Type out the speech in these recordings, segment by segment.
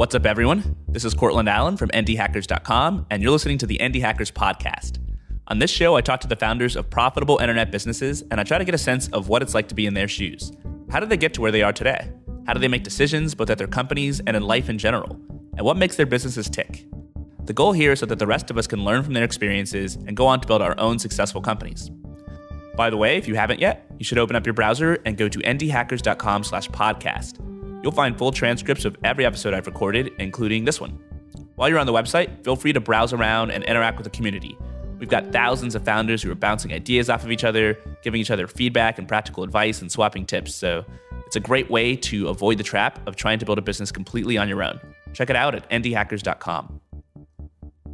What's up, everyone? This is Courtland Allen from indiehackers.com, and you're listening to the Indie Hackers podcast. On this show, I talk to the founders of profitable internet businesses, and I try to get a sense of what it's like to be in their shoes. How did they get to where they are today? How do they make decisions, both at their companies and in life in general? And what makes their businesses tick? The goal here is so that the rest of us can learn from their experiences and go on to build our own successful companies. By the way, if you haven't yet, you should open up your browser and go to indiehackers.com slash podcast. You'll find full transcripts of every episode I've recorded, including this one. While you're on the website, feel free to browse around and interact with the community. We've got thousands of founders who are bouncing ideas off of each other, giving each other feedback and practical advice, and swapping tips. So it's a great way to avoid the trap of trying to build a business completely on your own. Check it out at indiehackers.com.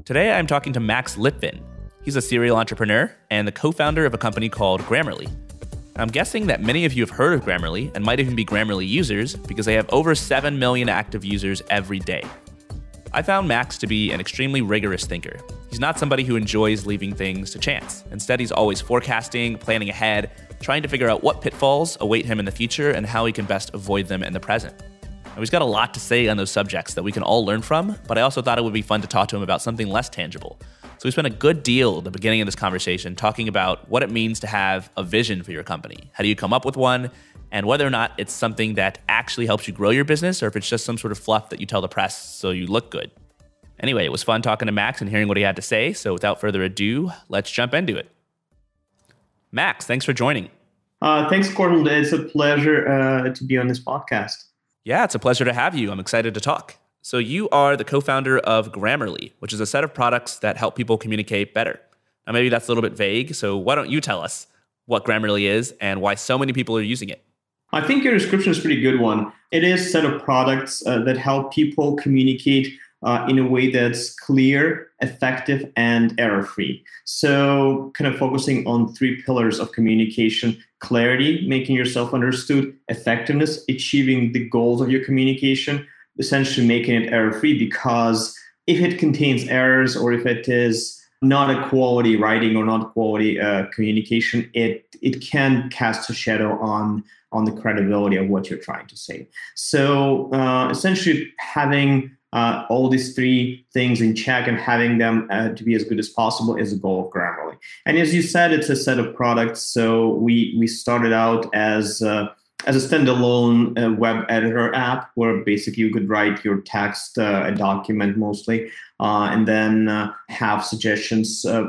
Today, I'm talking to Max Lytvyn. He's a serial entrepreneur and the co founder of a company called Grammarly. I'm guessing that many of you have heard of Grammarly and might even be Grammarly users because they have over 7 million active users every day. I found Max to be an extremely rigorous thinker. He's not somebody who enjoys leaving things to chance. Instead, he's always forecasting, planning ahead, trying to figure out what pitfalls await him in the future and how he can best avoid them in the present. Now, he's got a lot to say on those subjects that we can all learn from, but I also thought it would be fun to talk to him about something less tangible. So we spent a good deal at the beginning of this conversation talking about what it means to have a vision for your company. How do you come up with one? and whether or not it's something that actually helps you grow your business or if it's just some sort of fluff that you tell the press so you look good. Anyway, it was fun talking to Max and hearing what he had to say. So without further ado, let's jump into it. Max, thanks for joining. Uh, thanks, Courtland. It's a pleasure uh, to be on this podcast. Yeah, it's a pleasure to have you. I'm excited to talk. So, you are the co founder of Grammarly, which is a set of products that help people communicate better. Now, maybe that's a little bit vague. So, why don't you tell us what Grammarly is and why so many people are using it? I think your description is a pretty good one. It is a set of products uh, that help people communicate uh, in a way that's clear, effective, and error free. So, kind of focusing on three pillars of communication clarity, making yourself understood, effectiveness, achieving the goals of your communication, essentially making it error free because if it contains errors or if it is not a quality writing or not quality uh, communication, it it can cast a shadow on on the credibility of what you're trying to say. So uh, essentially, having uh, all these three things in check and having them uh, to be as good as possible is the goal of Grammarly. And as you said, it's a set of products. So we we started out as uh, as a standalone uh, web editor app where basically you could write your text, uh, a document mostly, uh, and then uh, have suggestions uh,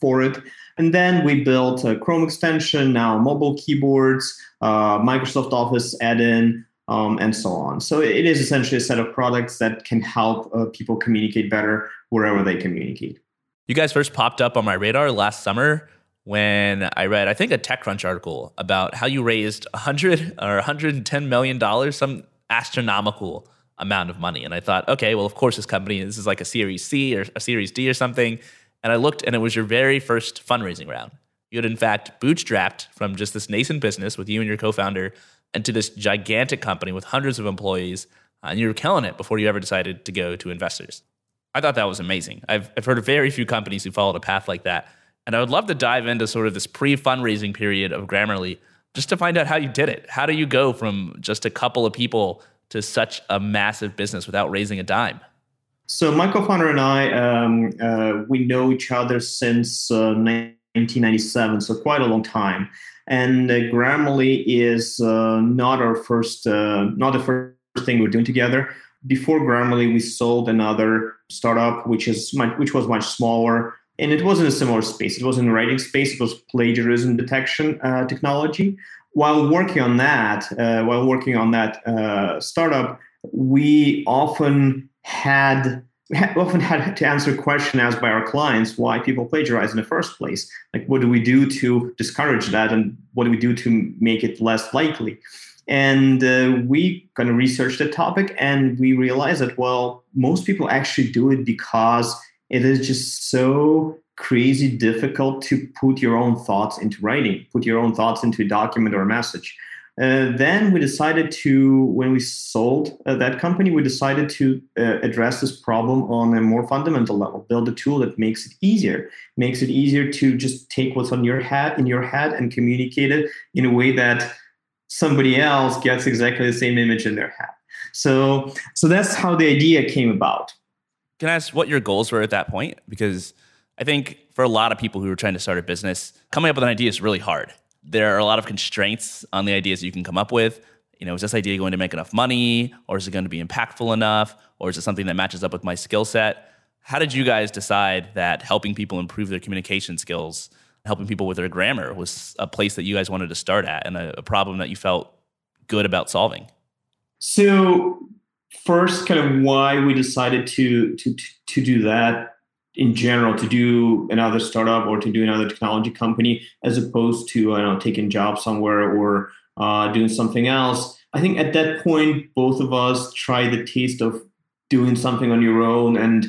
for it. And then we built a Chrome extension, now mobile keyboards, uh, Microsoft Office add-in, um, and so on. So it is essentially a set of products that can help people communicate better wherever they communicate. You guys first popped up on my radar last summer when I read, I think, a TechCrunch article about how you raised 100 or 110 million dollars, some astronomical amount of money. And I thought, okay, well, of course, this company, this is like a Series C or a Series D or something. And I looked, and it was your very first fundraising round. You had, in fact, bootstrapped from just this nascent business with you and your co founder into this gigantic company with hundreds of employees. Uh, and you were killing it before you ever decided to go to investors. I thought that was amazing. I've, I've heard of very few companies who followed a path like that. And I would love to dive into sort of this pre fundraising period of Grammarly just to find out how you did it. How do you go from just a couple of people to such a massive business without raising a dime? So, my co founder and I, um, uh, we know each other since uh, 1997, so quite a long time. And uh, Grammarly is uh, not our first, uh, not the first thing we're doing together. Before Grammarly, we sold another startup, which is much, which was much smaller, and it was in a similar space. It was in writing space. It was plagiarism detection uh, technology. While working on that, uh, while working on that uh, startup, we often had often had to answer a question asked by our clients why people plagiarize in the first place. Like, what do we do to discourage that, and what do we do to make it less likely? And uh, we kind of researched the topic, and we realized that well, most people actually do it because it is just so crazy difficult to put your own thoughts into writing, put your own thoughts into a document or a message. Uh, then we decided to, when we sold uh, that company, we decided to uh, address this problem on a more fundamental level. Build a tool that makes it easier, makes it easier to just take what's on your head in your head and communicate it in a way that somebody else gets exactly the same image in their head. So, so that's how the idea came about. Can I ask what your goals were at that point? Because I think for a lot of people who are trying to start a business, coming up with an idea is really hard. There are a lot of constraints on the ideas you can come up with. You know, is this idea going to make enough money, or is it going to be impactful enough, or is it something that matches up with my skill set? How did you guys decide that helping people improve their communication skills, helping people with their grammar, was a place that you guys wanted to start at, and a, a problem that you felt good about solving? So, first, kind of why we decided to to to do that in general to do another startup or to do another technology company as opposed to I know taking job somewhere or uh, doing something else. I think at that point both of us tried the taste of doing something on your own and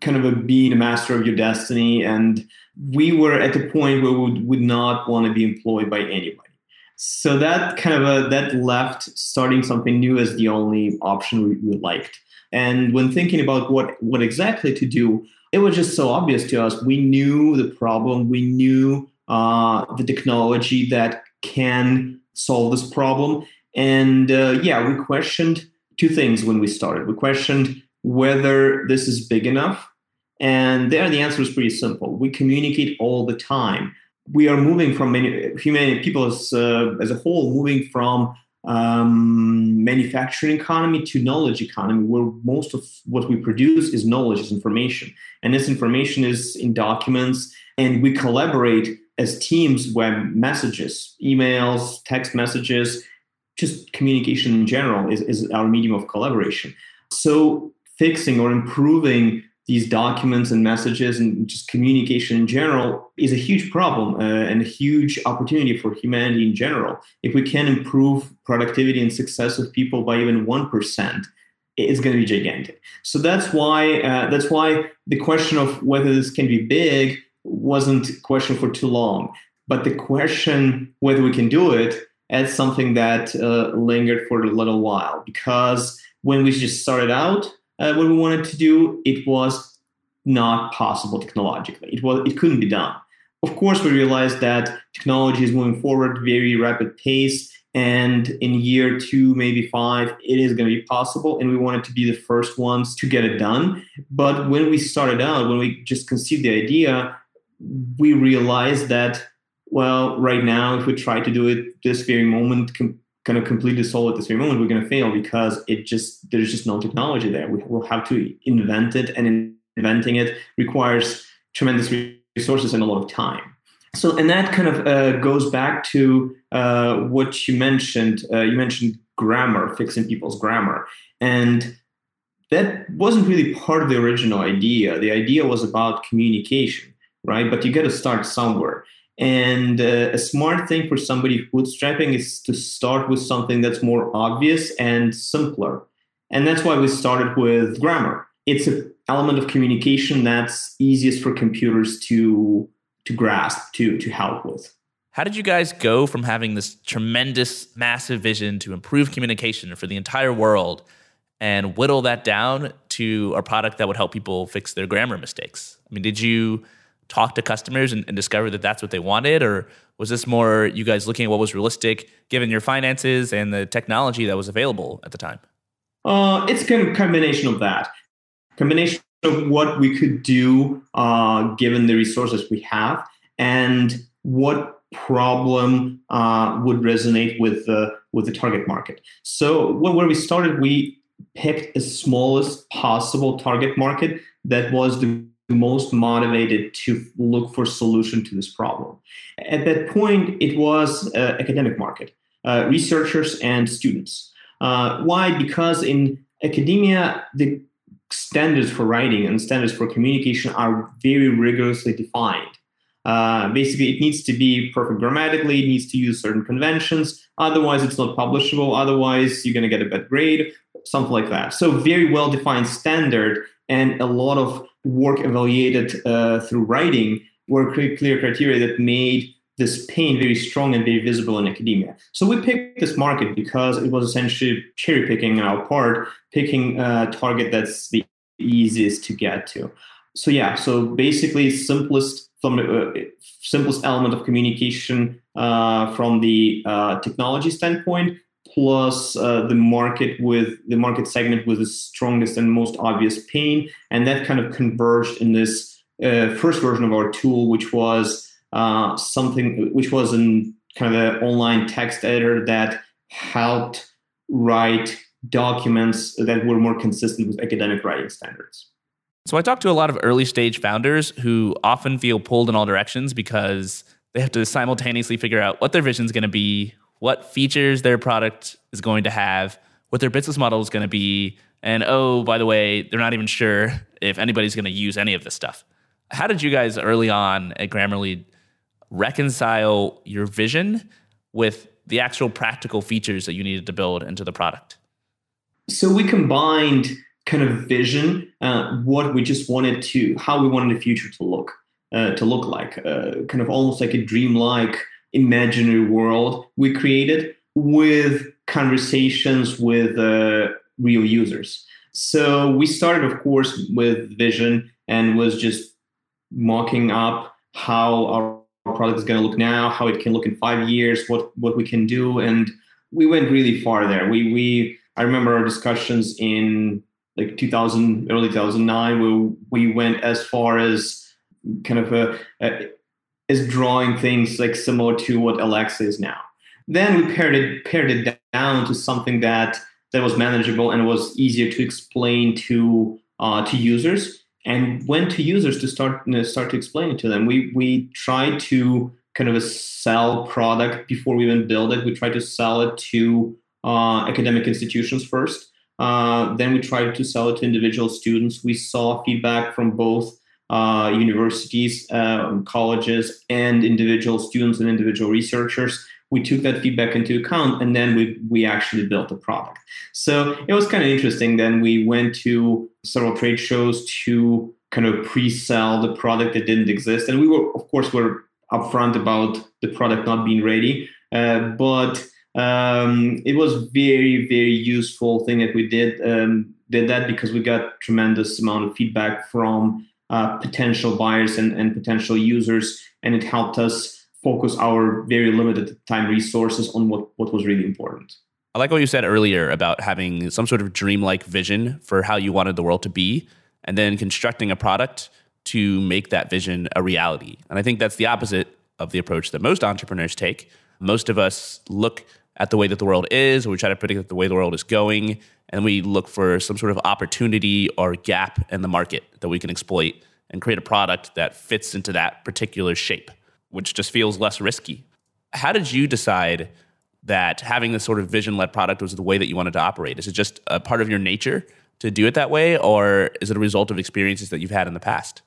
kind of a being a master of your destiny. And we were at the point where we would, would not want to be employed by anybody. So that kind of that left starting something new as the only option we, we liked. And when thinking about what what exactly to do, it was just so obvious to us. We knew the problem. We knew uh, the technology that can solve this problem. And uh, yeah, we questioned two things when we started. We questioned whether this is big enough. And there, the answer is pretty simple. We communicate all the time. We are moving from many humanity, people as, uh, as a whole, moving from um, manufacturing economy to knowledge economy, where most of what we produce is knowledge, is information. And this information is in documents, and we collaborate as teams web messages, emails, text messages, just communication in general is, is our medium of collaboration. So fixing or improving these documents and messages and just communication in general is a huge problem uh, and a huge opportunity for humanity in general. If we can improve productivity and success of people by even 1%, it's going to be gigantic. So that's why uh, that's why the question of whether this can be big wasn't a question for too long. But the question whether we can do it is something that uh, lingered for a little while because when we just started out, uh, what we wanted to do, it was not possible technologically. It was it couldn't be done. Of course, we realized that technology is moving forward very rapid pace, and in year two, maybe five, it is going to be possible. And we wanted to be the first ones to get it done. But when we started out, when we just conceived the idea, we realized that well, right now, if we try to do it this very moment, kind of completely solve it this very moment, we're going to fail because it just there's just no technology there. We will have to invent it, and inventing it requires tremendous resources and a lot of time. So, and that kind of uh, goes back to uh, what you mentioned. Uh, you mentioned grammar, fixing people's grammar, and that wasn't really part of the original idea. The idea was about communication, right? But you got to start somewhere. And uh, a smart thing for somebody bootstrapping is to start with something that's more obvious and simpler. And that's why we started with grammar. It's an element of communication that's easiest for computers to to grasp, to to help with. How did you guys go from having this tremendous, massive vision to improve communication for the entire world and whittle that down to a product that would help people fix their grammar mistakes? I mean, did you talk to customers and, and discover that that's what they wanted? Or was this more you guys looking at what was realistic given your finances and the technology that was available at the time? Uh, it's of combination of that. Combination of what we could do uh, given the resources we have and what problem uh, would resonate with the with the target market. So when we started, we picked the smallest possible target market that was the most motivated to look for solution to this problem. At that point, it was uh, academic market, uh, researchers and students. Uh, why? Because in academia, the standards for writing and standards for communication are very rigorously defined. Uh, basically, it needs to be perfect grammatically, it needs to use certain conventions, otherwise, it's not publishable, otherwise, you're going to get a bad grade, something like that. So, very well defined standard and a lot of work evaluated uh, through writing were clear criteria that made this pain very strong and very visible in academia. So we picked this market because it was essentially cherry picking our part, picking a target that's the easiest to get to. So yeah, so basically simplest from uh, simplest element of communication uh, from the uh, technology standpoint, plus uh, the market with the market segment with the strongest and most obvious pain, and that kind of converged in this uh, first version of our tool, which was uh, something which was an kind of an online text editor that helped write documents that were more consistent with academic writing standards. So I talked to a lot of early stage founders who often feel pulled in all directions because they have to simultaneously figure out what their vision is going to be, what features their product is going to have, what their business model is going to be, and oh, by the way, they're not even sure if anybody's going to use any of this stuff. How did you guys early on at Grammarly reconcile your vision with the actual practical features that you needed to build into the product? So we combined kind of vision, uh, what we just wanted to, how we wanted the future to look, uh, to look like, uh, kind of almost like a dreamlike imaginary world we created with conversations with uh, real users. So we started, of course, with vision and was just mocking up how our product is going to look now, how it can look in five years, what what we can do, and we went really far there. We we I remember our discussions in like 2000, early 2009, where we went as far as kind of a, a as drawing things like similar to what Alexa is now. Then we pared it pared it down to something that that was manageable and was easier to explain to uh, to users. And went to users to start you know, start to explain it to them. We we tried to kind of sell product before we even build it. We tried to sell it to uh, academic institutions first. Uh, then we tried to sell it to individual students. We saw feedback from both uh, universities, uh, colleges, and individual students and individual researchers. We took that feedback into account, and then we we actually built the product. So it was kind of interesting. Then we went to several trade shows to kind of pre-sell the product that didn't exist, and we were, of course, were upfront about the product not being ready, uh, but um, it was very very useful thing that we did um, did that because we got tremendous amount of feedback from uh, potential buyers and, and potential users and it helped us focus our very limited time resources on what, what was really important. I like what you said earlier about having some sort of dreamlike vision for how you wanted the world to be and then constructing a product to make that vision a reality. And i think that's the opposite of the approach that most entrepreneurs take. Most of us look at the way that the world is, or we try to predict the way the world is going, and we look for some sort of opportunity or gap in the market that we can exploit and create a product that fits into that particular shape, which just feels less risky. How did you decide that having this sort of vision led product was the way that you wanted to operate? Is it just a part of your nature to do it that way, or is it a result of experiences that you've had in the past?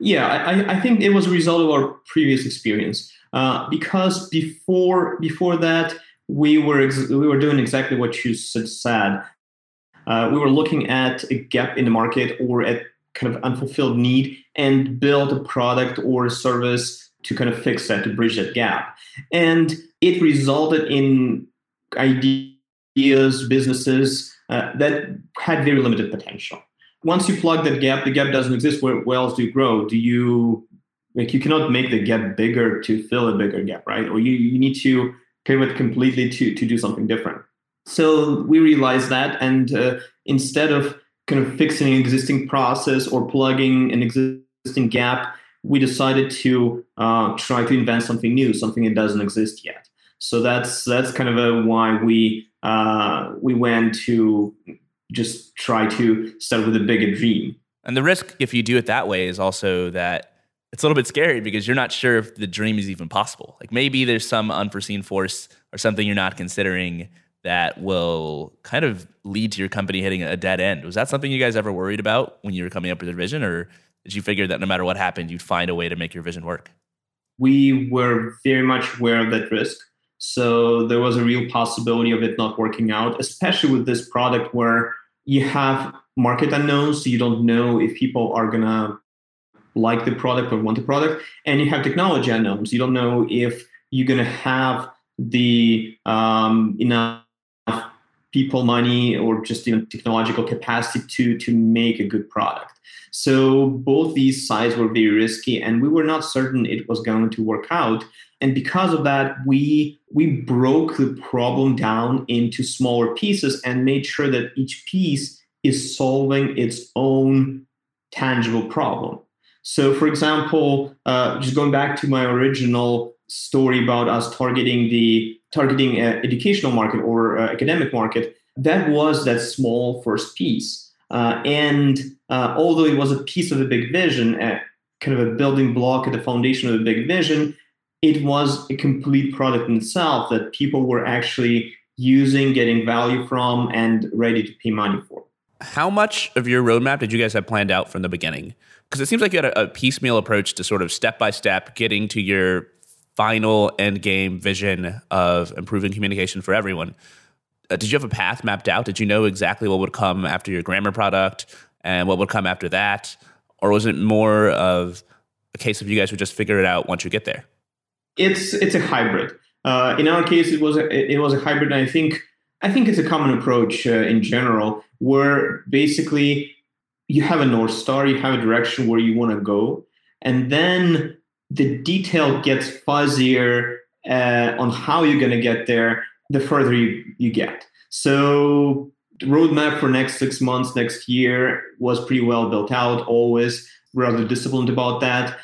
Yeah, I, I think it was a result of our previous experience. Uh, because before before that, we were ex- we were doing exactly what you said. Uh, we were looking at a gap in the market or at kind of unfulfilled need and build a product or a service to kind of fix that to bridge that gap. And it resulted in ideas, businesses uh, that had very limited potential. Once you plug that gap, the gap doesn't exist. Where, else do you grow? Do you like you cannot make the gap bigger to fill a bigger gap, right? Or you, you need to pivot completely to to do something different. So we realized that, and uh, instead of kind of fixing an existing process or plugging an existing gap, we decided to uh, try to invent something new, something that doesn't exist yet. So that's that's kind of a why we uh, we went to just try to start with a bigger dream. And the risk, if you do it that way, is also that it's a little bit scary because you're not sure if the dream is even possible. Like maybe there's some unforeseen force or something you're not considering that will kind of lead to your company hitting a dead end. Was that something you guys ever worried about when you were coming up with your vision, or did you figure that no matter what happened, you'd find a way to make your vision work? We were very much aware of that risk. So there was a real possibility of it not working out, especially with this product where you have market unknowns. So you don't know if people are going to like the product or want the product, and you have technology unknowns. You don't know if you're going to have the um, enough people money or just know technological capacity to to make a good product. So both these sides were very risky and we were not certain it was going to work out. And because of that we we broke the problem down into smaller pieces and made sure that each piece is solving its own tangible problem. So for example uh, just going back to my original story about us targeting the targeting educational market or uh, academic market that was that small first piece. Uh, and uh, although it was a piece of a big vision kind of a building block at the foundation of a big vision it was a complete product in itself that people were actually using getting value from and ready to pay money for. How much of your roadmap did you guys have planned out from the beginning? Because it seems like you had a, a piecemeal approach to sort of step by step getting to your final end game vision of improving communication for everyone. Uh, did you have a path mapped out? Did you know exactly what would come after your grammar product and what would come after that? Or was it more of a case of you guys would just figure it out once you get there? It's it's a hybrid. Uh, in our case, it was a, it was a hybrid, and I think I think it's a common approach uh, in general, where basically you have a north star, you have a direction where you want to go, and then the detail gets fuzzier uh, on how you're going to get there the further you, you get. So the roadmap for next six months, next year was pretty well built out, always rather disciplined about that.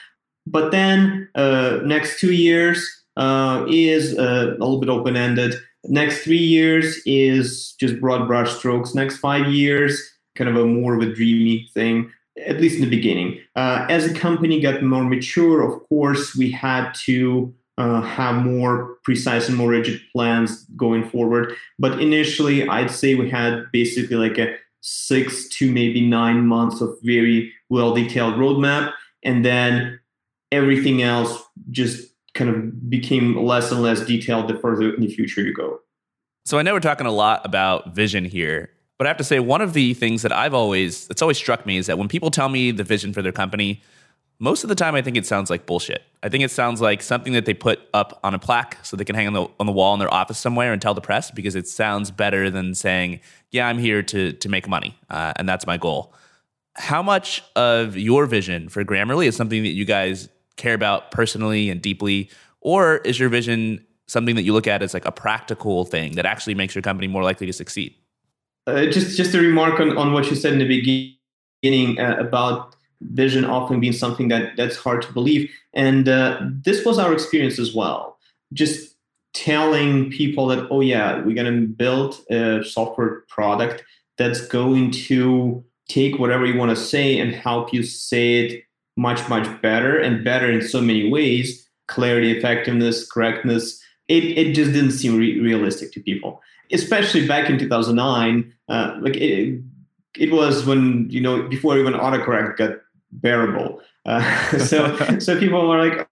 But then uh, next two years uh, is uh, a little bit open-ended. Next three years is just broad brush strokes. Next five years, kind of a more of a dreamy thing at least in the beginning. Uh, as the company got more mature, of course, we had to uh, have more precise and more rigid plans going forward. But initially, I'd say we had basically like a six to maybe nine months of very well detailed roadmap. And then everything else just kind of became less and less detailed the further in the future you go. So I know we're talking a lot about vision here. But I have to say, one of the things that I've always, that's always struck me is that when people tell me the vision for their company, most of the time I think it sounds like bullshit. I think it sounds like something that they put up on a plaque so they can hang on the, on the wall in their office somewhere and tell the press because it sounds better than saying, yeah, I'm here to, to make money uh, and that's my goal. How much of your vision for Grammarly is something that you guys care about personally and deeply? Or is your vision something that you look at as like a practical thing that actually makes your company more likely to succeed? Uh, just just a remark on, on what you said in the beginning uh, about vision often being something that that's hard to believe. And uh, this was our experience as well. Just telling people that oh yeah we're going to build a software product that's going to take whatever you want to say and help you say it much much better and better in so many ways clarity effectiveness correctness. It, it just didn't seem re- realistic to people especially back in 2009, uh, like it, it was when you know before even autocorrect got bearable. Uh, so so people were like,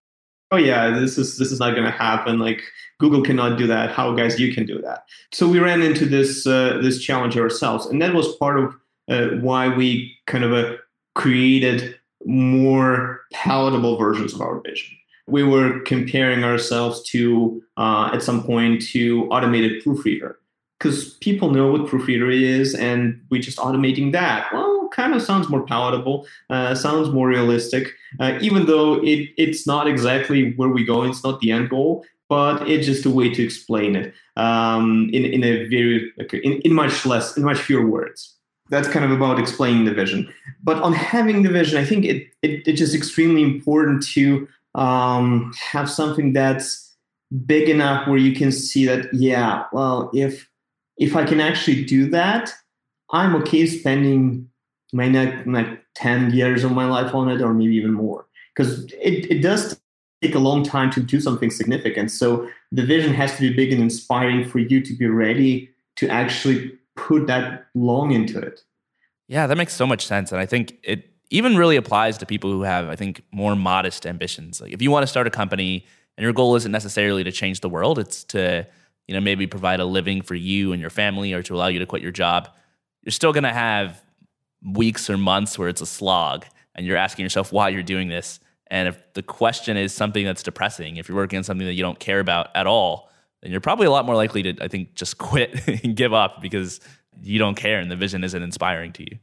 oh yeah, this is this is not going to happen. Like Google cannot do that. How guys you can do that? So we ran into this uh, this challenge ourselves, and that was part of uh, why we kind of uh, created more palatable versions of our vision we were comparing ourselves to uh, at some point to automated proofreader because people know what proofreader is and we're just automating that. Well kind of sounds more palatable uh, sounds more realistic uh, even though it, it's not exactly where we go it's not the end goal but it's just a way to explain it um, in, in a very in, in much less in much fewer words. That's kind of about explaining the vision. But on having the vision i think it, it it's just extremely important to um, have something that's big enough where you can see that yeah well if if I can actually do that, I'm okay spending my next like 10 years of my life on it or maybe even more. Because it, it does take a long time to do something significant. So the vision has to be big and inspiring for you to be ready to actually put that long into it. Yeah, that makes so much sense. And I think it even really applies to people who have, I think, more modest ambitions. Like if you want to start a company and your goal isn't necessarily to change the world, it's to you know, maybe provide a living for you and your family or to allow you to quit your job, you're still going to have weeks or months where it's a slog and you're asking yourself why you're doing this. And if the question is something that's depressing, if you're working on something that you don't care about at all, then you're probably a lot more likely to, I think, just quit and give up because you don't care and the vision isn't inspiring to you.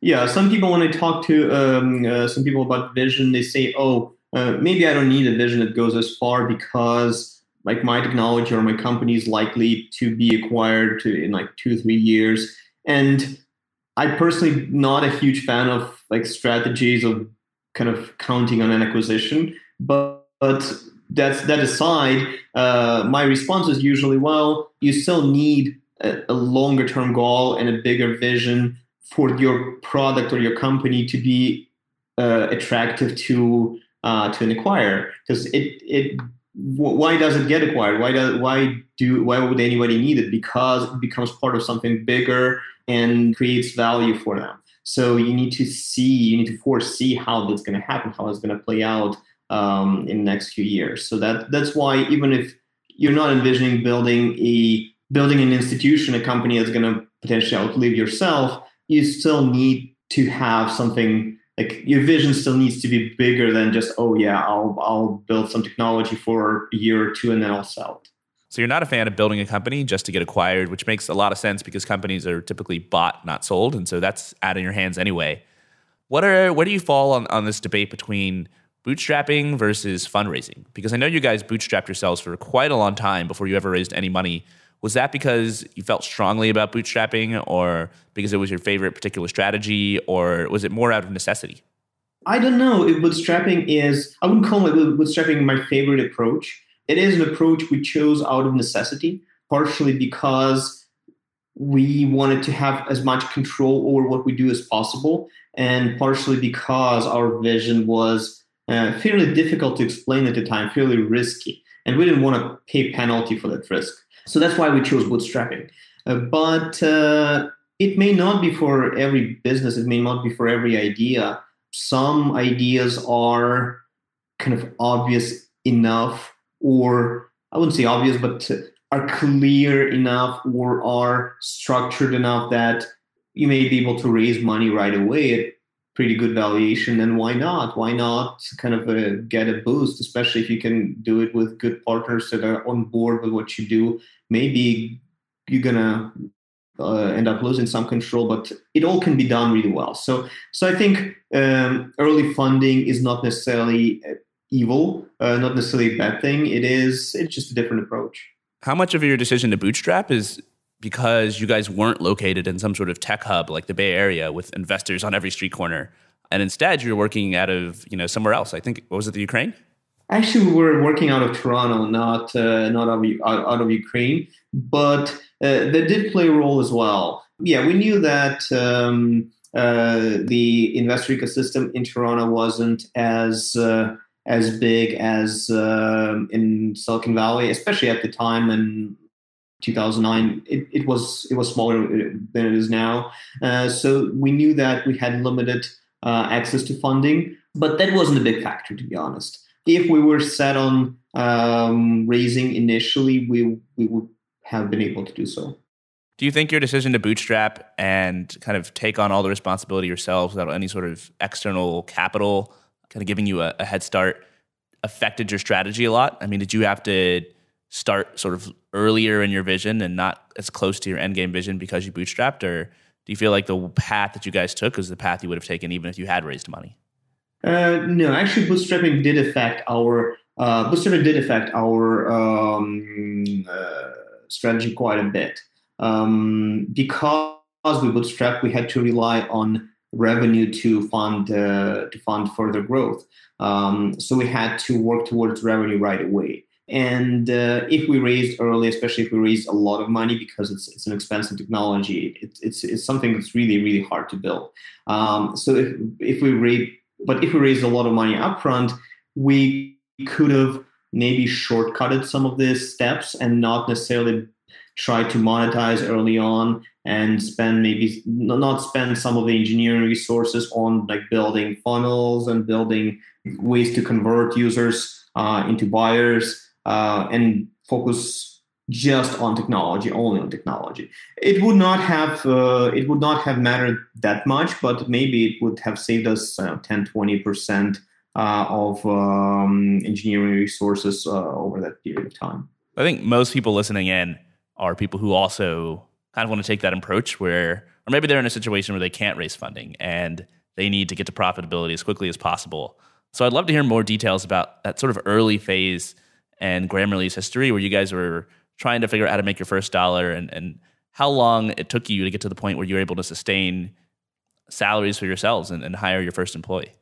Yeah, some people when I talk to um, uh, some people about vision, they say, "Oh, uh, maybe I don't need a vision that goes as far because like my technology or my company is likely to be acquired to in like two three years." And I personally not a huge fan of like strategies of kind of counting on an acquisition, but, but that's that aside, uh, my response is usually, well, you still need a, a longer term goal and a bigger vision for your product or your company to be uh, attractive to uh, to an acquirer because it it why does it get acquired? Why does why do why would anybody need it? Because it becomes part of something bigger and creates value for them. So you need to see you need to foresee how that's going to happen how it's going to play out um, in the next few years. So that that's why even if you're not envisioning building a building an institution a company that's going to potentially outlive yourself you still need to have something like your vision still needs to be bigger than just oh yeah I'll I'll build some technology for a year or two and then I'll sell it. So you're not a fan of building a company just to get acquired, which makes a lot of sense because companies are typically bought, not sold, and so that's out of your hands anyway. What are where do you fall on, on this debate between bootstrapping versus fundraising? Because I know you guys bootstrapped yourselves for quite a long time before you ever raised any money was that because you felt strongly about bootstrapping or because it was your favorite particular strategy or was it more out of necessity? I don't know if bootstrapping is, I wouldn't call it bootstrapping my favorite approach. It is an approach we chose out of necessity, partially because we wanted to have as much control over what we do as possible, and partially because our vision was uh, fairly difficult to explain at the time, fairly risky, and we didn't want to pay penalty for that risk. So that's why we chose bootstrapping. Uh, but uh, it may not be for every business, it may not be for every idea. Some ideas are kind of obvious enough, or I wouldn't say obvious, but are clear enough or are structured enough that you may be able to raise money right away pretty good valuation and why not? Why not kind of uh, get a boost especially if you can do it with good partners that are on board with what you do? Maybe you're gonna uh, end up losing some control but it all can be done really well. So so i think um, early funding is not necessarily evil uh, not necessarily a bad thing. It is it's just a different approach. How much of your decision to bootstrap is because you guys weren't located in some sort of tech hub like the Bay Area with investors on every street corner, and instead you're working out of you know somewhere else. I think what was it the Ukraine? Actually, we were working out of Toronto, not uh, not out of, out of Ukraine, but uh, that did play a role as well. Yeah, we knew that um, uh, the investor ecosystem in Toronto wasn't as uh, as big as um, in Silicon Valley, especially at the time, and 2009 it, it was it was smaller than it is now. Uh, so we knew that we had limited uh, access to funding but that wasn't a big factor to be honest. If we were set on um, raising initially we we would have been able to do so. Do you think your decision to bootstrap and kind of take on all the responsibility yourselves without any sort of external capital kind of giving you a, a head start affected your strategy a lot? I mean did you have to start sort of earlier in your vision and not as close to your end game vision because you bootstrapped or do you feel like the path that you guys took is the path you would have taken even if you had raised money? Uh, no actually bootstrapping did affect our uh, bootstrapping did affect our um, uh, strategy quite a bit. Um, because we bootstrapped we had to rely on revenue to fund uh, to fund further growth. Um, so we had to work towards revenue right away and uh, if we raised early, especially if we raised a lot of money because it's, it's an expensive technology, it, it's, it's something that's really, really hard to build. Um, so if, if we raise, but if we raised a lot of money upfront, we could have maybe shortcutted some of these steps and not necessarily try to monetize early on and spend maybe not spend some of the engineering resources on like building funnels and building ways to convert users uh, into buyers uh, and focus just on technology, only on technology. It would not have uh, it would not have mattered that much, but maybe it would have saved us uh, 10, 20 percent uh, of um, engineering resources uh, over that period of time. I think most people listening in are people who also kind of want to take that approach where, or maybe they're in a situation where they can't raise funding and they need to get to profitability as quickly as possible. So I'd love to hear more details about that sort of early phase and Grammarly's history where you guys were trying to figure out how to make your first dollar and, and how long it took you to get to the point where you were able to sustain salaries for yourselves and, and hire your first employee.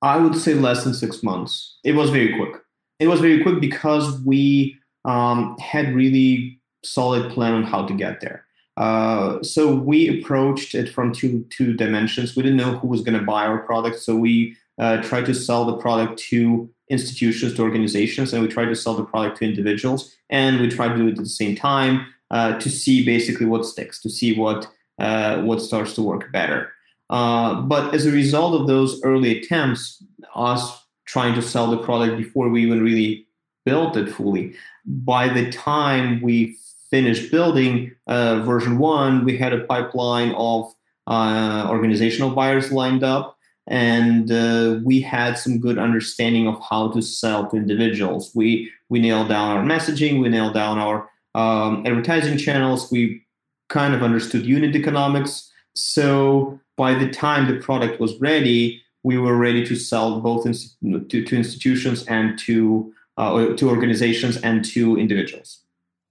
I would say less than six months. It was very quick. It was very quick because we um, had really solid plan on how to get there. Uh, so we approached it from two two dimensions. We didn't know who was going to buy our product, so we uh, tried to sell the product to institutions, to organizations, and we try to sell the product to individuals. And we try to do it at the same time uh, to see basically what sticks, to see what uh, what starts to work better. Uh, but as a result of those early attempts, us trying to sell the product before we even really built it fully, by the time we finished building uh, version one, we had a pipeline of uh, organizational buyers lined up. And uh, we had some good understanding of how to sell to individuals. We we nailed down our messaging, we nailed down our um, advertising channels. We kind of understood unit economics. So by the time the product was ready, we were ready to sell both in, to, to institutions and to uh, to organizations and to individuals.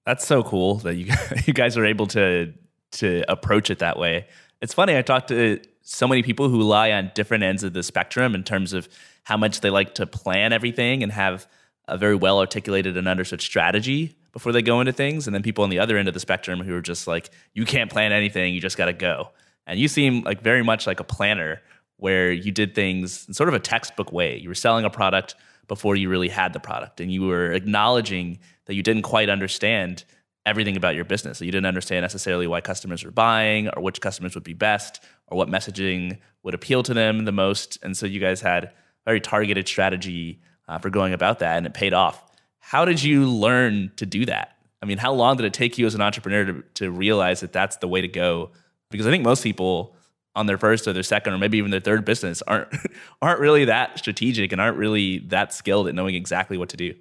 That's so cool that you you guys are able to to approach it that way. It's funny. I talked to so many people who lie on different ends of the spectrum in terms of how much they like to plan everything and have a very well articulated and understood strategy before they go into things, and then people on the other end of the spectrum who are just like, you can't plan anything, you just got to go. And you seem like very much like a planner where you did things in sort of a textbook way. You were selling a product before you really had the product, and you were acknowledging that you didn't quite understand everything about your business. So you didn't understand necessarily why customers were buying or which customers would be best or what messaging would appeal to them the most. And so you guys had a very targeted strategy uh, for going about that, and it paid off. How did you learn to do that? I mean, how long did it take you as an entrepreneur to, to realize that that's the way to go? Because I think most people on their first or their second or maybe even their third business aren't aren't really that strategic and aren't really that skilled at knowing exactly what to do.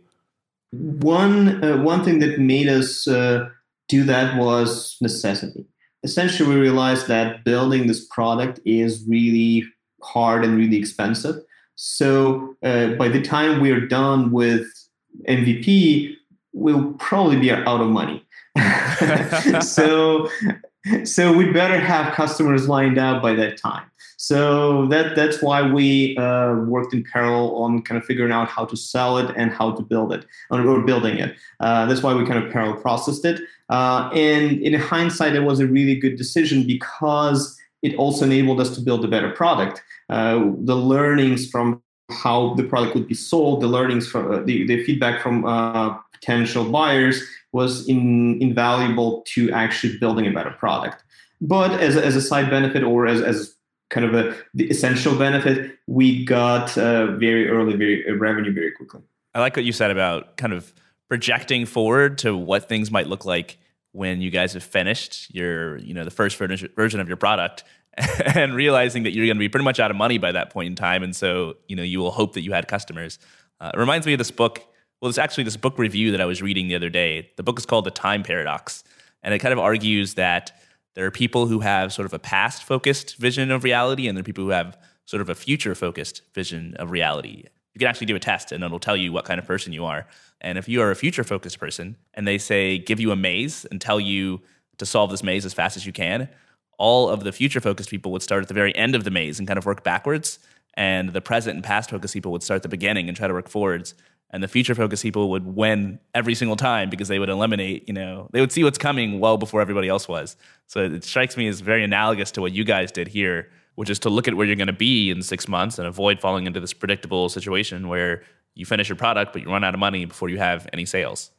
One uh, one thing that made us uh, do that was necessity. Essentially, we realized that building this product is really hard and really expensive. So uh, by the time we're done with MVP, we'll probably be out of money. so so we'd better have customers lined up by that time. So that that's why we uh, worked in parallel on kind of figuring out how to sell it and how to build it or building it. Uh, that's why we kind of parallel processed it. Uh, and in hindsight, it was a really good decision because it also enabled us to build a better product. Uh, the learnings from how the product would be sold, the learnings from uh, the, the feedback from uh, potential buyers was in, invaluable to actually building a better product. But as, as a side benefit or as, as kind of a the essential benefit, we got uh, very early very uh, revenue very quickly. I like what you said about kind of projecting forward to what things might look like when you guys have finished your you know the first version of your product and realizing that you're going to be pretty much out of money by that point in time and so you know you will hope that you had customers uh, it reminds me of this book well, it's actually this book review that I was reading the other day. The book is called The Time Paradox, and it kind of argues that there are people who have sort of a past focused vision of reality, and there are people who have sort of a future focused vision of reality. You can actually do a test, and it'll tell you what kind of person you are. And if you are a future focused person, and they say, give you a maze and tell you to solve this maze as fast as you can, all of the future focused people would start at the very end of the maze and kind of work backwards. And the present and past focused people would start at the beginning and try to work forwards and the future focused people would win every single time because they would eliminate you know they would see what's coming well before everybody else was so it strikes me as very analogous to what you guys did here which is to look at where you're going to be in six months and avoid falling into this predictable situation where you finish your product but you run out of money before you have any sales.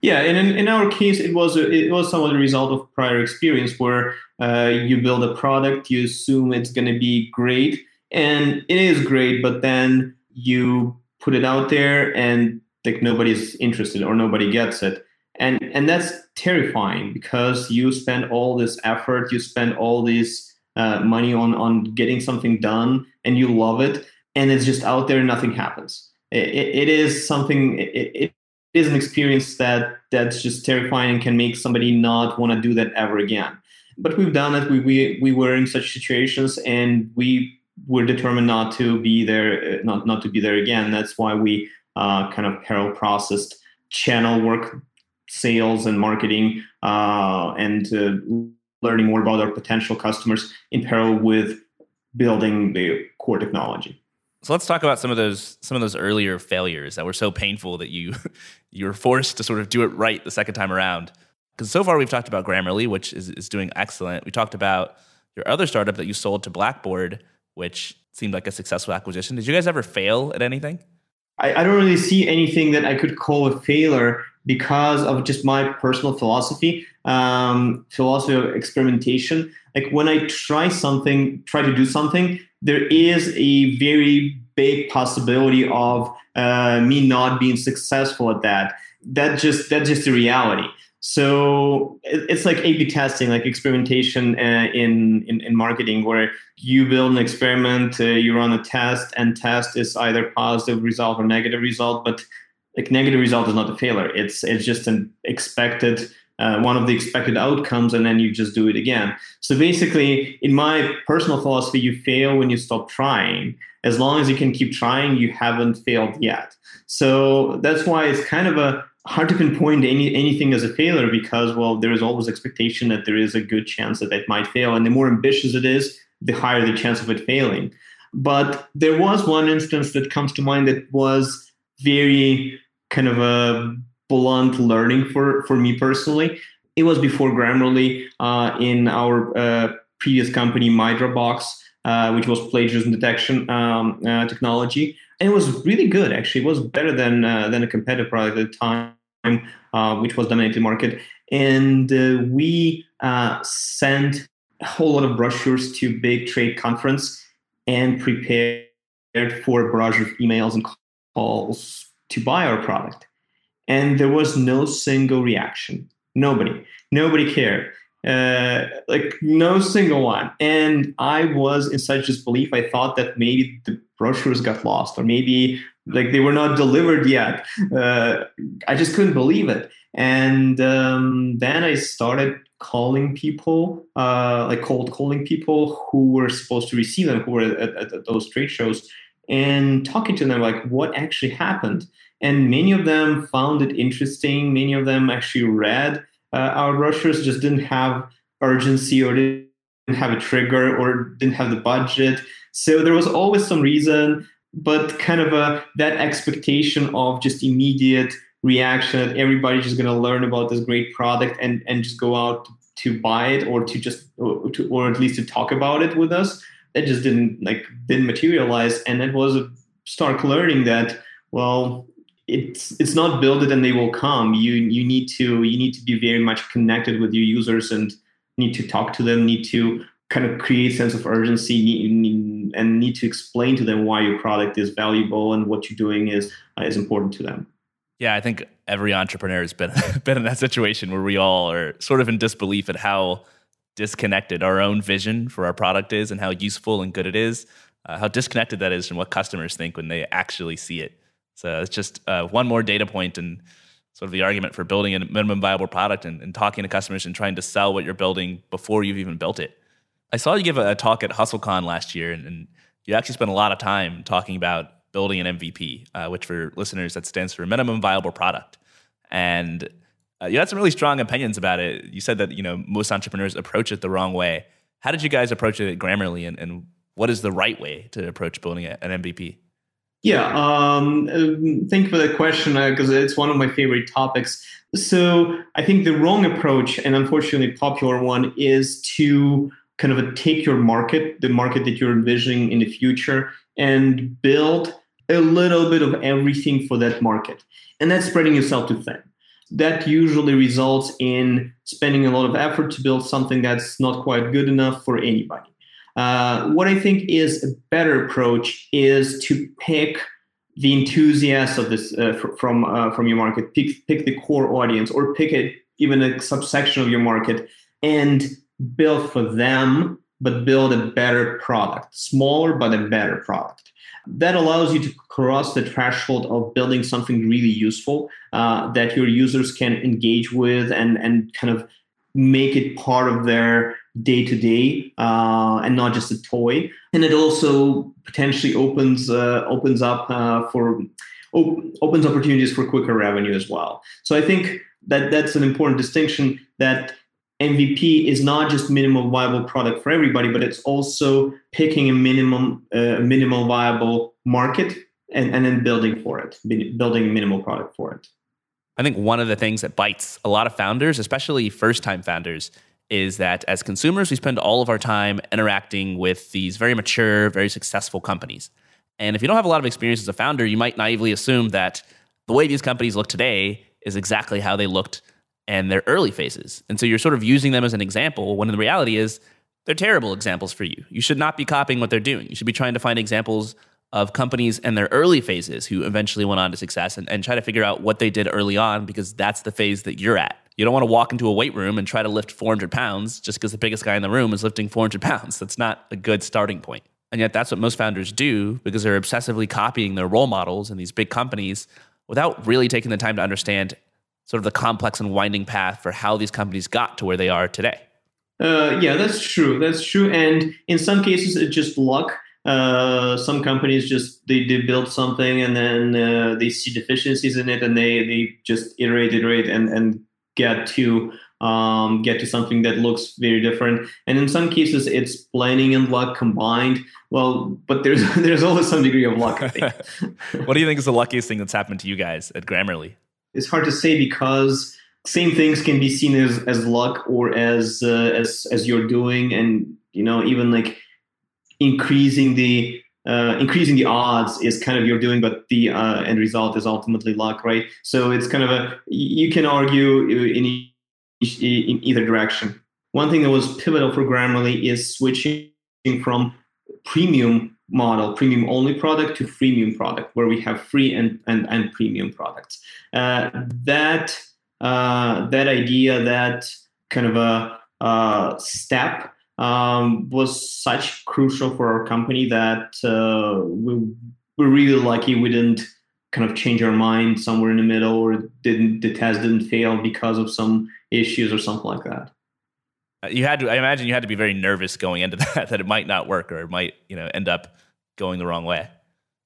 Yeah, and in, in our case, it was a, it was somewhat a result of prior experience where uh, you build a product, you assume it's going to be great, and it is great, but then you put it out there and like nobody's interested or nobody gets it. And and that's terrifying because you spend all this effort you spend all this uh, money on on getting something done and you love it and it's just out there and nothing happens it, it, it is something it, it is an experience that that's just terrifying and can make somebody not want to do that ever again. But we've done it. We, we we were in such situations, and we were determined not to be there, not not to be there again. That's why we uh, kind of parallel processed channel work, sales and marketing, uh, and uh, learning more about our potential customers in parallel with building the core technology. So let's talk about some of those some of those earlier failures that were so painful that you you were forced to sort of do it right the second time around. Because so far we've talked about Grammarly, which is, is doing excellent. We talked about your other startup that you sold to Blackboard, which seemed like a successful acquisition. Did you guys ever fail at anything? I, I don't really see anything that I could call a failure because of just my personal philosophy, um, philosophy of experimentation. Like when I try something, try to do something, there is a very big possibility of uh, me not being successful at that. That just that's just the reality. So it's like A/B testing, like experimentation uh, in, in, in marketing, where you build an experiment, uh, you run a test, and test is either positive result or negative result. But like negative result is not a failure; it's it's just an expected uh, one of the expected outcomes, and then you just do it again. So basically, in my personal philosophy, you fail when you stop trying. As long as you can keep trying, you haven't failed yet. So that's why it's kind of a hard to pinpoint any, anything as a failure because, well, there is always expectation that there is a good chance that it might fail, and the more ambitious it is, the higher the chance of it failing. But there was one instance that comes to mind that was very kind of a blunt learning for for me personally. It was before Grammarly uh, in our uh, previous company, MyDropbox, uh, which was plagiarism detection um, uh, technology, and it was really good. Actually, it was better than uh, than a competitor product at the time, uh, which was dominating the market. And we sent a whole lot of brochures to big trade conference and prepared for a barrage of emails and calls to buy our product and there was no single reaction. Nobody, nobody cared. Uh, like no single one. And I was in such disbelief. I thought that maybe the brochures got lost, or maybe like they were not delivered yet. Uh, I just couldn't believe it. And um, then I started calling people, uh, like cold calling people who were supposed to receive them, who were at, at, those trade shows, and talking to them like what actually happened and many of them found it interesting. Many of them actually read Uh, our brochures, just didn't have urgency or didn't have a trigger or didn't have the budget. So there was always some reason, but kind of a, that expectation of just immediate reaction that everybody's just going to learn about this great product and, and just go out to buy it or to just or, to, or at least to talk about it with us that just didn't like didn't materialize and it was a stark learning that well it's it's not build it and they will come. You you need to you need to be very much connected with your users and need to talk to them. Need to kind of create sense of urgency and need to explain to them why your product is valuable and what you're doing is uh, is important to them. Yeah, I think every entrepreneur has been been in that situation where we all are sort of in disbelief at how disconnected our own vision for our product is and how useful and good it is. Uh, how disconnected that is from what customers think when they actually see it. So it's just uh, one more data point and sort of the argument for building a minimum viable product and, and, talking to customers and trying to sell what you're building before you've even built it. I saw you give a, a talk at HustleCon last year, and, and, you actually spent a lot of time talking about building an MVP, uh, which for listeners that stands for minimum viable product. And uh, you had some really strong opinions about it. You said that you know most entrepreneurs approach it the wrong way. How did you guys approach it at Grammarly, and, and what is the right way to approach building an MVP? Yeah, um, thank you for that question because uh, it's one of my favorite topics. So I think the wrong approach, and unfortunately popular one, is to kind of take your market, the market that you're envisioning in the future, and build a little bit of everything for that market, and that's spreading yourself too thin. That usually results in spending a lot of effort to build something that's not quite good enough for anybody. Uh, what I think is a better approach is to pick the enthusiasts of this uh, from uh, from your market, pick pick the core audience, or pick it even a subsection of your market, and build for them, but build a better product, smaller but a better product. that allows you to cross the threshold of building something really useful uh, that your users can engage with and and kind of make it part of their day to day and not just a toy. And it also potentially opens uh, opens up uh, for op- opens opportunities for quicker revenue as well. So I think that that's an important distinction that MVP is not just minimum viable product for everybody, but it's also picking a minimum uh, minimal viable market and, and then building for it, building a minimal product for it. I think one of the things that bites a lot of founders, especially first time founders, is that as consumers, we spend all of our time interacting with these very mature, very successful companies. And if you don't have a lot of experience as a founder, you might naively assume that the way these companies look today is exactly how they looked in their early phases. And so you're sort of using them as an example when the reality is they're terrible examples for you. You should not be copying what they're doing. You should be trying to find examples of companies in their early phases who eventually went on to success and, and try to figure out what they did early on because that's the phase that you're at. You don't want to walk into a weight room and try to lift 400 pounds just because the biggest guy in the room is lifting 400 pounds. That's not a good starting point. And yet, that's what most founders do because they're obsessively copying their role models in these big companies without really taking the time to understand sort of the complex and winding path for how these companies got to where they are today. Uh, yeah, that's true. That's true. And in some cases, it's just luck. Uh, some companies just they, they build something and then uh, they see deficiencies in it and they they just iterate, iterate, and and get to um, get to something that looks very different. And in some cases, it's planning and luck combined. Well, but there's there's always some degree of luck. what do you think is the luckiest thing that's happened to you guys at Grammarly? It's hard to say because same things can be seen as as luck or as uh, as as you're doing, and you know even like increasing the uh, increasing the odds is kind of you're doing, but the uh, end result is ultimately luck, right? So it's kind of a you can argue in in either direction. One thing that was pivotal for Grammarly is switching from premium model, premium only product to freemium product, where we have free and, and, and premium products. Uh, that uh, that idea, that kind of a, a step um, was such crucial for our company that uh, we, we're really lucky we didn't kind of change our mind somewhere in the middle or didn't the test didn't fail because of some issues or something like that. Uh, you had to i imagine you had to be very nervous going into that that it might not work or it might you know end up going the wrong way.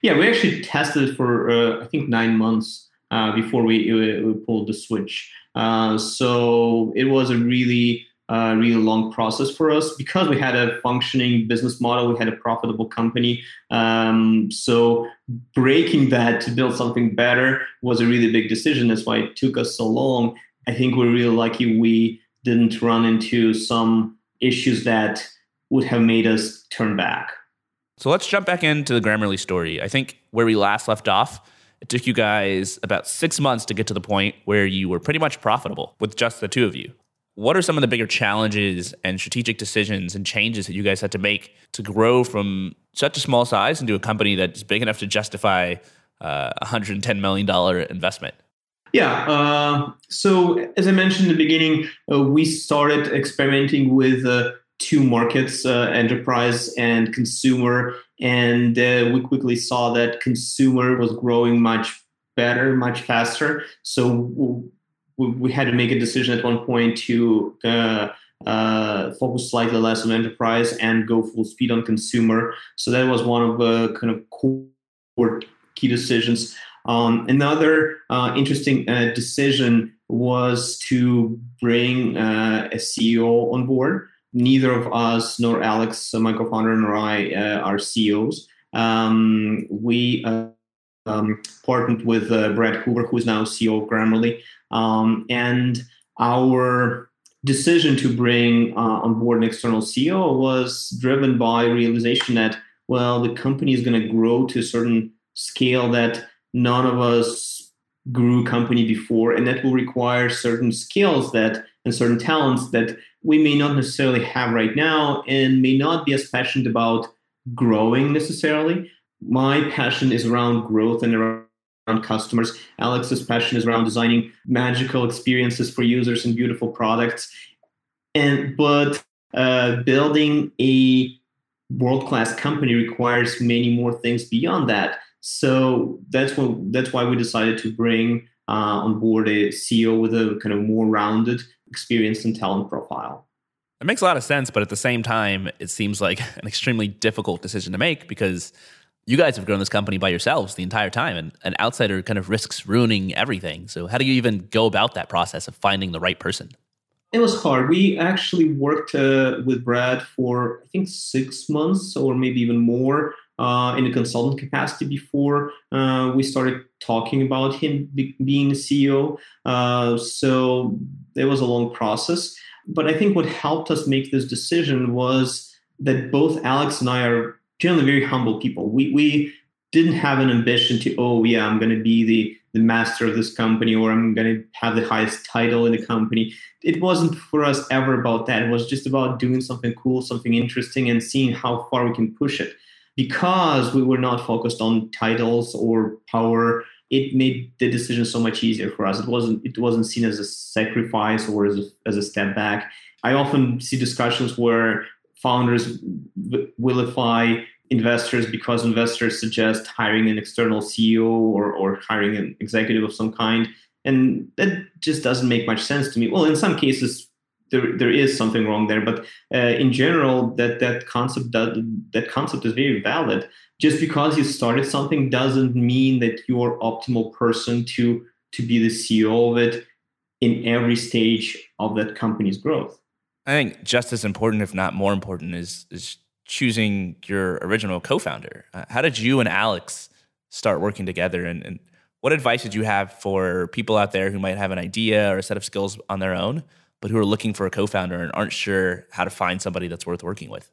Yeah we actually tested it for uh, i think nine months uh, before we, we pulled the switch. Uh, so it was a really uh, really long process for us because we had a functioning business model, we had a profitable company. Um, so breaking that to build something better was a really big decision. That's why it took us so long. I think we're really lucky we didn't run into some issues that would have made us turn back. So let's jump back into the Grammarly story. I think where we last left off, it took you guys about six months to get to the point where you were pretty much profitable with just the two of you. What are some of the bigger challenges and strategic decisions and changes that you guys had to make to grow from such a small size into a company that's big enough to justify uh, a $110 million investment? Yeah. Uh, so, as I mentioned in the beginning, uh, we started experimenting with uh, two markets uh, enterprise and consumer. And uh, we quickly saw that consumer was growing much better, much faster. So, we, had to make a decision at one point to uh, uh, focus slightly less on enterprise and go full speed on consumer. So that was one of the kind of core key decisions. Um, another uh, interesting uh, decision was to bring uh, a CEO on board. Neither of us, nor Alex, my co-founder, nor I, uh, are CEOs. Um, we um, partnered with Brad Hoover, who is now CEO of Grammarly, um, and our decision to bring uh, on board an external CEO was driven by realization that, well, the company is going to grow to a certain scale that none of us grew company before, and that will require certain skills that and certain talents that we may not necessarily have right now and may not be as passionate about growing necessarily. My passion is around growth and around around customers. Alex's passion is around designing magical experiences for users and beautiful products. And but uh, building a world class company requires many more things beyond that. So that's what that's why we decided to bring uh, on board a CEO with a kind of more rounded experience and talent profile. It makes a lot of sense, but at the same time, it seems like an extremely difficult decision to make because you guys have grown this company by yourselves the entire time, and an outsider kind of risks ruining everything. So, how do you even go about that process of finding the right person? It was hard. We actually worked uh, with Brad for, I think, six months or maybe even more uh, in a consultant capacity before uh, we started talking about him be- being CEO. Uh, so it was a long process. But I think what helped us make this decision was that both Alex and I are generally very humble people. We, we didn't have an ambition to, oh, yeah, I'm going to be the, the master of this company or I'm going to have the highest title in the company. It wasn't for us ever about that. It was just about doing something cool, something interesting, and seeing how far we can push it because we were not focused on titles or power it made the decision so much easier for us it wasn't it wasn't seen as a sacrifice or as a, as a step back i often see discussions where founders vilify investors because investors suggest hiring an external ceo or, or hiring an executive of some kind and that just doesn't make much sense to me well in some cases there, there is something wrong there. But uh, in general, that that concept that that concept is very valid. Just because you started something doesn't mean that you're optimal person to to be the CEO of it in every stage of that company's growth. I think just as important, if not more important, is is choosing your original co-founder. Uh, how did you and Alex start working together, and, and what advice did you have for people out there who might have an idea or a set of skills on their own? but who are looking for a co-founder and aren't sure how to find somebody that's worth working with?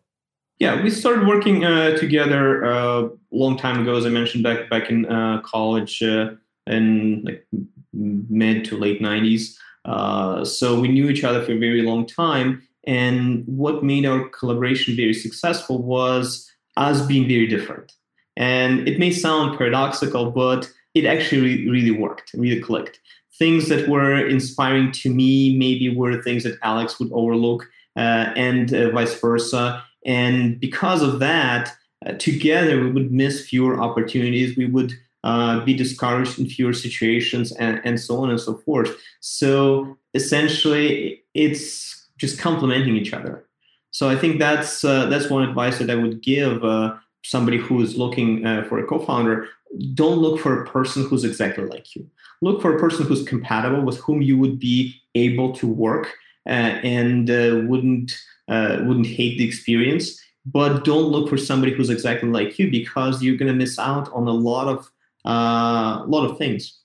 Yeah, we started working uh, together uh, a long time ago, as I mentioned back back in uh, college uh, in like mid to late '90s. Uh, so we knew each other for a very long time, and what made our collaboration very successful was us being very different. And it may sound paradoxical, but it actually really worked, really clicked things that were inspiring to me maybe were things that Alex would overlook, uh, and uh, vice versa. And because of that, uh, together we would miss fewer opportunities. We would uh, be discouraged in fewer situations, and, and so on and so forth. So essentially, it's just complementing each other. So I think that's uh, that's one advice that I would give uh, somebody who is looking for a co-founder. Don't look for a person who's exactly like you look for a person who's compatible with whom you would be able to work uh, and uh, wouldn't uh, wouldn't hate the experience but don't look for somebody who's exactly like you because you're going to miss out on a lot of uh, a lot of things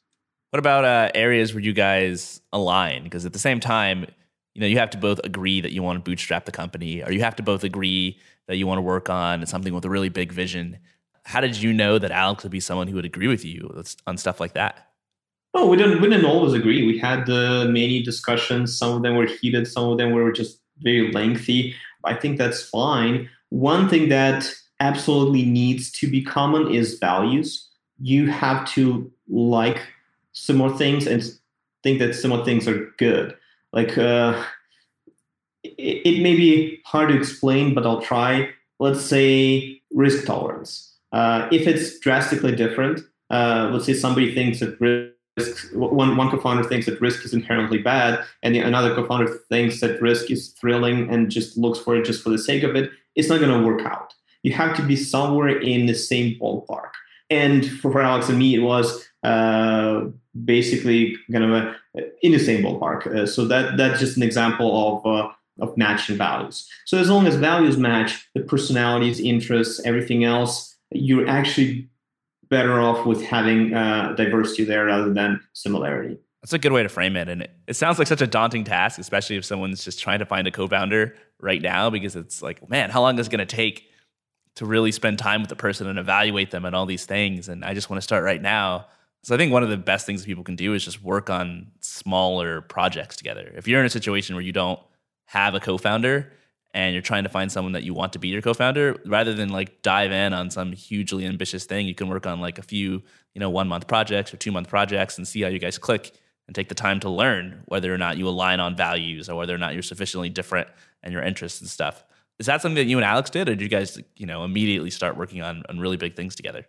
what about uh, areas where you guys align because at the same time you know you have to both agree that you want to bootstrap the company or you have to both agree that you want to work on something with a really big vision how did you know that alex would be someone who would agree with you on stuff like that Oh, we didn't we didn't always agree. We had uh, many discussions. Some of them were heated. Some of them were just very lengthy. I think that's fine. One thing that absolutely needs to be common is values. You have to like similar things and think that similar things are good. Like uh, it, it may be hard to explain, but I'll try. Let's say risk tolerance. Uh, if it's drastically different, uh, let's say somebody thinks that risk one, one co-founder thinks that risk is inherently bad and the, another co-founder thinks that risk is thrilling and just looks for it just for the sake of it it's not going to work out you have to be somewhere in the same ballpark and for, for alex and me it was uh, basically kind of a, in the same ballpark uh, so that that's just an example of uh, of matching values so as long as values match the personalities interests everything else you're actually better off with having uh, diversity there rather than similarity. That's a good way to frame it. And it, it sounds like such a daunting task, especially if someone's just trying to find a co founder right now, because it's like, man, how long is it going to take to really spend time with the person and evaluate them and all these things? And I just want to start right now. So I think one of the best things people can do is just work on smaller projects together. If you're in a situation where you don't have a co founder, and you're trying to find someone that you want to be your co-founder rather than like dive in on some hugely ambitious thing you can work on like a few you know one month projects or two month projects and see how you guys click and take the time to learn whether or not you align on values or whether or not you're sufficiently different and your interests and stuff Is that something that you and Alex did, or did you guys, you know, immediately start working on on really big things together?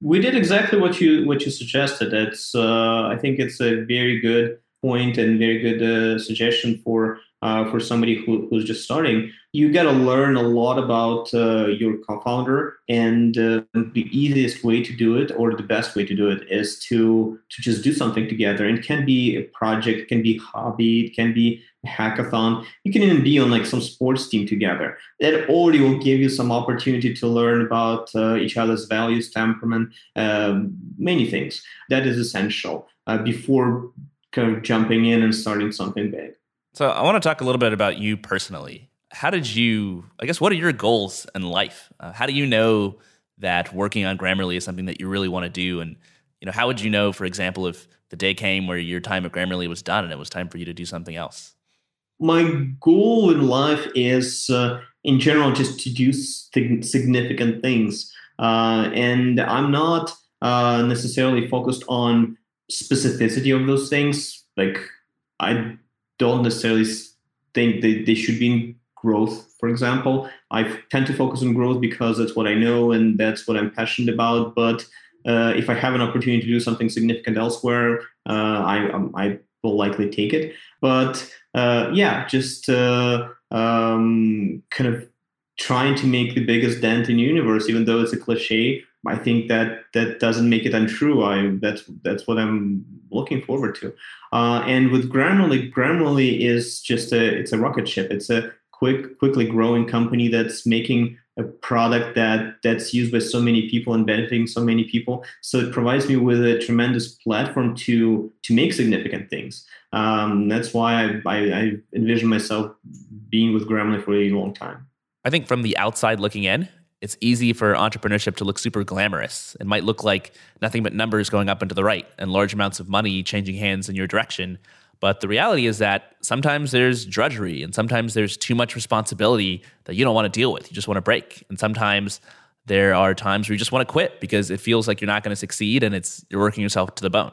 We did exactly what you what you suggested. It's uh, I think it's a very good point and very good uh, suggestion for uh, for somebody who, who's just starting. You got to learn a lot about uh, your co-founder, and uh, the easiest way to do it, or the best way to do it, is to to just do something together. It can be a project, it can be hobby, it can be a hackathon. You can even be on like some sports team together. That already will give you some opportunity to learn about uh, each other's values, temperament, um, many things. That is essential uh, before kind of jumping in and starting something big. So I want to talk a little bit about you personally. How did you? I guess what are your goals in life? Uh, how do you know that working on Grammarly is something that you really want to do? And you know, how would you know, for example, if the day came where your time at Grammarly was done and it was time for you to do something else? My goal in life is, uh, in general, just to do significant things, uh, and I'm not uh, necessarily focused on specificity of those things. Like I don't necessarily think they, they should be in growth, for example. I tend to focus on growth because that's what I know and that's what I'm passionate about. But uh, if I have an opportunity to do something significant elsewhere, uh, I, um, I will likely take it. But uh, yeah, just uh, um, kind of trying to make the biggest dent in the universe, even though it's a cliche. I think that that doesn't make it untrue. I that's that's what I'm looking forward to. Uh, and with Grammarly, Grammarly is just a it's a rocket ship. It's a quick quickly growing company that's making a product that that's used by so many people and benefiting so many people. So it provides me with a tremendous platform to to make significant things. Um, that's why I, I, I envision myself being with Grammarly for a long time. I think from the outside looking in, it's easy for entrepreneurship to look super glamorous. It might look like nothing but numbers going up and to the right and large amounts of money changing hands in your direction. But the reality is that sometimes there's drudgery and sometimes there's too much responsibility that you don't want to deal with. You just want to break. And sometimes there are times where you just want to quit because it feels like you're not going to succeed and it's you're working yourself to the bone.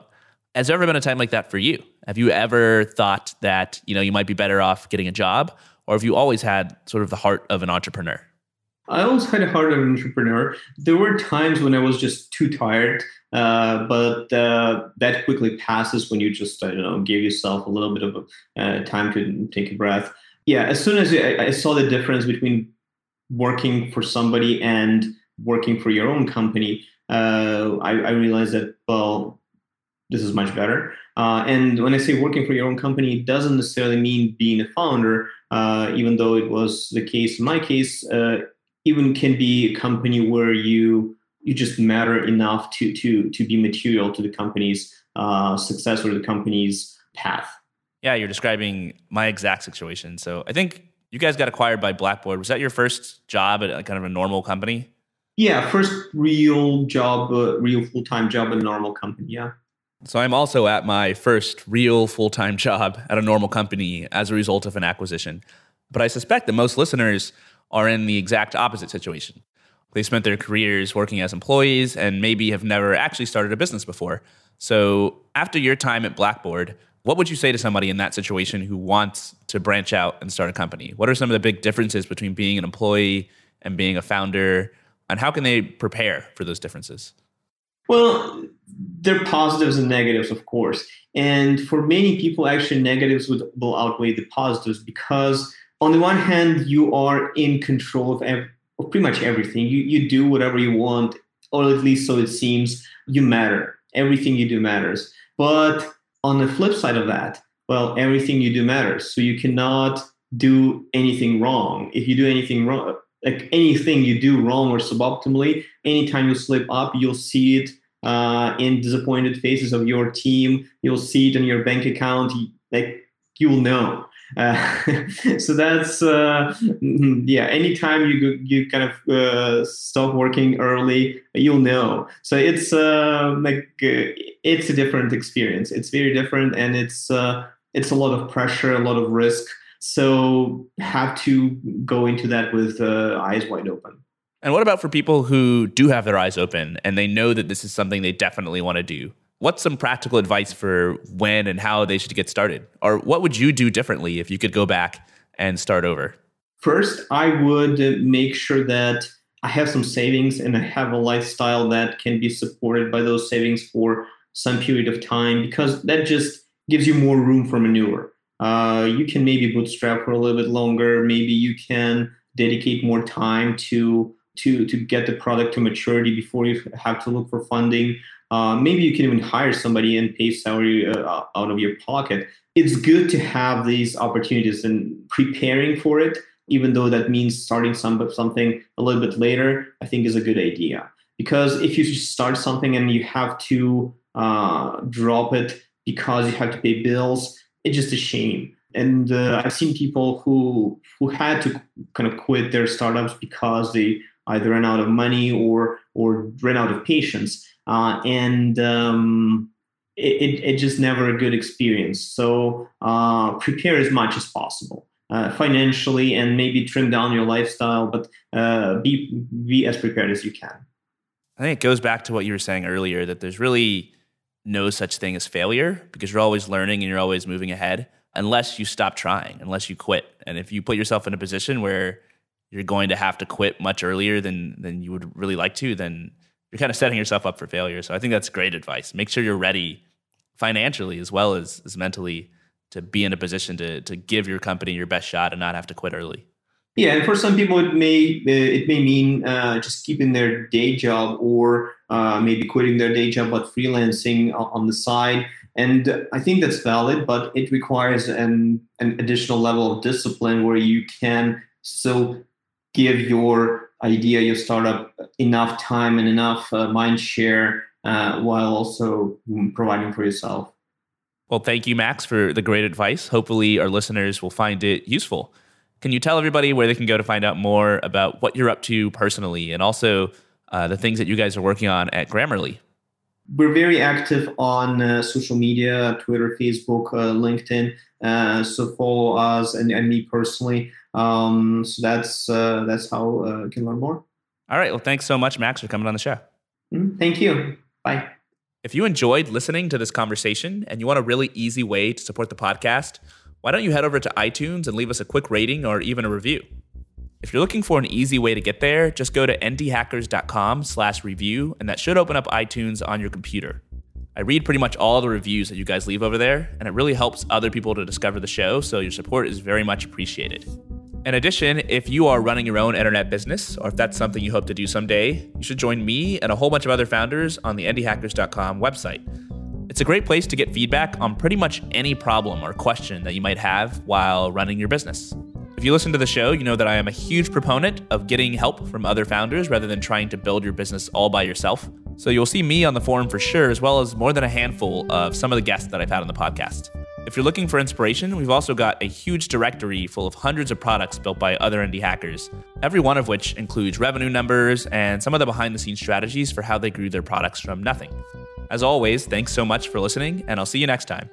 Has there ever been a time like that for you? Have you ever thought that, you know, you might be better off getting a job or have you always had sort of the heart of an entrepreneur? I always had a heart of an entrepreneur. There were times when I was just too tired, uh, but uh, that quickly passes when you just I don't know give yourself a little bit of uh, time to take a breath. Yeah, as soon as I, I saw the difference between working for somebody and working for your own company, uh, I, I, realized that well, this is much better. Uh, and when I say working for your own company, it doesn't necessarily mean being a founder. Uh, even though it was the case in my case, even can be a company where you you just matter enough to to to be material to the company's uh, success or the company's path. Yeah, you're describing my exact situation. So I think you guys got acquired by Blackboard. Was that your first job at a, kind of a normal company? Yeah, first real job, uh, real full time job at a normal company. Yeah. So I'm also at my first real full time job at a normal company as a result of an acquisition. But I suspect that most listeners are in the exact opposite situation. They spent their careers working as employees and maybe have never actually started a business before. So, after your time at Blackboard, what would you say to somebody in that situation who wants to branch out and start a company? What are some of the big differences between being an employee and being a founder? And how can they prepare for those differences? Well, there are positives and negatives, of course. And for many people, actually, negatives would, will outweigh the positives because on the one hand, you are in control of, ev- of pretty much everything. You you do whatever you want, or at least so it seems. You matter. Everything you do matters. But on the flip side of that, well, everything you do matters. So you cannot do anything wrong. If you do anything wrong, like anything you do wrong or suboptimally, anytime you slip up, you'll see it uh, in disappointed faces of your team. You'll see it in your bank account. Like you will know. Uh, so that's uh, mm-hmm, yeah. Anytime you you kind of uh, stop working early, you'll know. So it's uh, like uh, it's a different experience. It's very different, and it's uh, it's a lot of pressure, a lot of risk. So have to go into that with eyes wide open. And what about for people who do have their eyes open and they know that this is something they definitely want to do? What's some practical advice for when and how they should get started? Or what would you do differently if you could go back and start over? First, I would make sure that I have some savings and I have a lifestyle that can be supported by those savings for some period of time because that just gives you more room for maneuver. Uh, you can maybe bootstrap for a little bit longer. Maybe you can dedicate more time to to to get the product to maturity before you have to look for funding. Uh, maybe you can even hire somebody and pay salary uh, out of your pocket. It's good to have these opportunities and preparing for it, even though that means starting some something a little bit later. I think is a good idea because if you start something and you have to uh, drop it because you have to pay bills, it's just a shame. And uh, I've seen people who who had to kind of quit their startups because they either ran out of money or or ran out of patience, uh, and um, it, it, it, just never a good experience. So uh, prepare as much as possible. Uh, financially and maybe trim down your lifestyle, but uh, be be as prepared as you can. I think it goes back to what you were saying earlier that there's really no such thing as failure because you're always learning and you're always moving ahead unless you stop trying, unless you quit. And if you put yourself in a position where you're going to have to quit much earlier than than you would really like to, then you're kind of setting yourself up for failure. So I think that's great advice. Make sure you're ready financially as well as, as mentally to be in a position to to give your company your best shot and not have to quit early. Yeah, and for some people, it may uh, it may mean uh, just keeping their day job or uh, maybe quitting their day job but freelancing on the side. And I think that's valid, but it requires an an additional level of discipline where you can still give your idea, your startup, enough time and enough uh, mind share uh, while also providing for yourself. Well, thank you, Max, for the great advice. Hopefully, our listeners will find it useful. Can you tell everybody where they can go to find out more about what you're up to personally and also uh, the things that you guys are working on at Grammarly? We're very active on uh, social media Twitter, Facebook, uh, LinkedIn. Uh, so follow us and, and me personally. Um, so that's uh, that's how uh, you can learn more. All right. Well, thanks so much, Max, for coming on the show. Mm, thank you. Bye. If you enjoyed listening to this conversation and you want a really easy way to support the podcast, why don't you head over to iTunes and leave us a quick rating or even a review? If you're looking for an easy way to get there, just go to indiehackers.com slash review, and that should open up iTunes on your computer. I read pretty much all the reviews that you guys leave over there, and it really helps other people to discover the show, so your support is very much appreciated. In addition, if you are running your own internet business, or if that's something you hope to do someday, you should join me and a whole bunch of other founders on the indiehackers.com website. It's a great place to get feedback on pretty much any problem or question that you might have while running your business. If you listen to the show, you know that I am a huge proponent of getting help from other founders rather than trying to build your business all by yourself. So you'll see me on the forum for sure, as well as more than a handful of some of the guests that I've had on the podcast. If you're looking for inspiration, we've also got a huge directory full of hundreds of products built by other indie hackers, every one of which includes revenue numbers and some of the behind the scenes strategies for how they grew their products from nothing. As always, thanks so much for listening, and I'll see you next time.